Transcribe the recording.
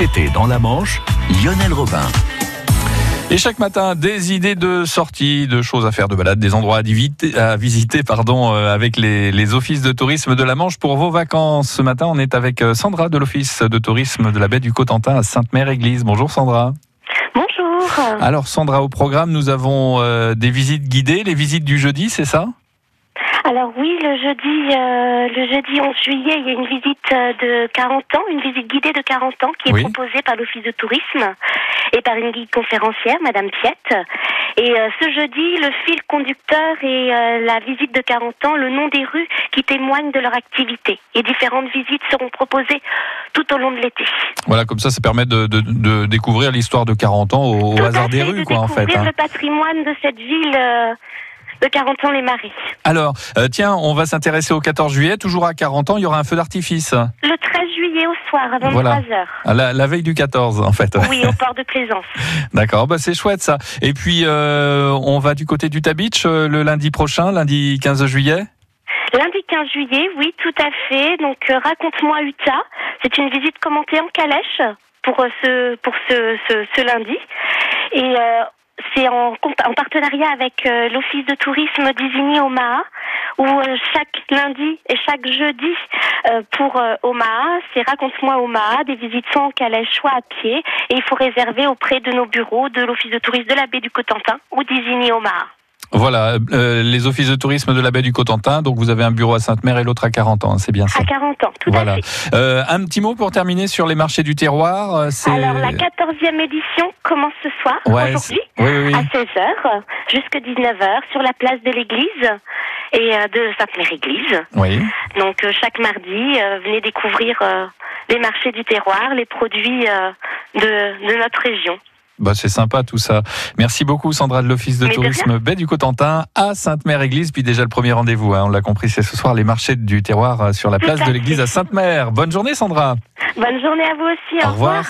Cet été dans la Manche, Lionel Robin. Et chaque matin, des idées de sortie, de choses à faire, de balade, des endroits à visiter, pardon, euh, avec les, offices de tourisme de la Manche pour vos vacances. Ce matin, on est avec euh, Sandra de l'office de tourisme de la baie du Cotentin à Sainte-Mère-Église. Bonjour Sandra. Bonjour. Alors Sandra, au programme, nous avons euh, des visites guidées, les visites du jeudi, c'est ça? Alors oui, le jeudi, euh, le jeudi 11 juillet, il y a une visite euh, de 40 ans, une visite guidée de 40 ans qui est proposée par l'Office de tourisme et par une guide conférencière, Madame Piette. Et euh, ce jeudi, le fil conducteur est la visite de 40 ans, le nom des rues qui témoignent de leur activité. Et différentes visites seront proposées tout au long de l'été. Voilà, comme ça, ça permet de, découvrir l'histoire de 40 ans au, hasard des rues, quoi, en fait. Hein. le patrimoine de cette ville de 40 ans les maris. Alors, euh, tiens, on va s'intéresser au 14 juillet. Toujours à 40 ans, il y aura un feu d'artifice. Le 13 juillet au soir, à 23h. La, la, veille du 14, en fait. Oui, au port de Plaisance. D'accord, bah c'est chouette ça. Et puis, euh, on va du côté du Beach euh, le lundi prochain, lundi 15 juillet Lundi 15 juillet, oui, tout à fait. Donc, raconte-moi Utah. C'est une visite commentée en calèche pour ce pour ce, ce, ce lundi. Et c'est en, en, partenariat avec euh, l'Office de tourisme d'Isigny-Omaha, où euh, chaque lundi et chaque jeudi euh, pour Omaha, c'est Raconte-moi Omaha, des visites soit en calèche, soit à pied, et il faut réserver auprès de nos bureaux de l'Office de tourisme de la baie du Cotentin ou d'Isigny-Omaha. Voilà, euh, les offices de tourisme de la baie du Cotentin. Donc vous avez un bureau à Sainte-Mère et l'autre à 40 ans, c'est bien ça À 40 ans, tout voilà. à fait. Euh, un petit mot pour terminer sur les marchés du terroir. Euh, Alors la 14e édition commence ce soir, aujourd'hui, à 16h, jusqu'à 19h, sur la place de l'église et de Sainte-Mère-Église. Oui. Donc chaque mardi, venez découvrir les marchés du terroir, les produits de, de notre région. Bah, c'est sympa tout ça. Merci beaucoup Sandra de l'Office de tourisme Baie du Cotentin à Sainte-Mère-Église. Puis déjà le premier rendez-vous, hein, on l'a compris, c'est ce soir les marchés du terroir euh, sur la place de l'église à Sainte-Mère. Bonne journée Sandra. Bonne journée à vous aussi. Au, revoir.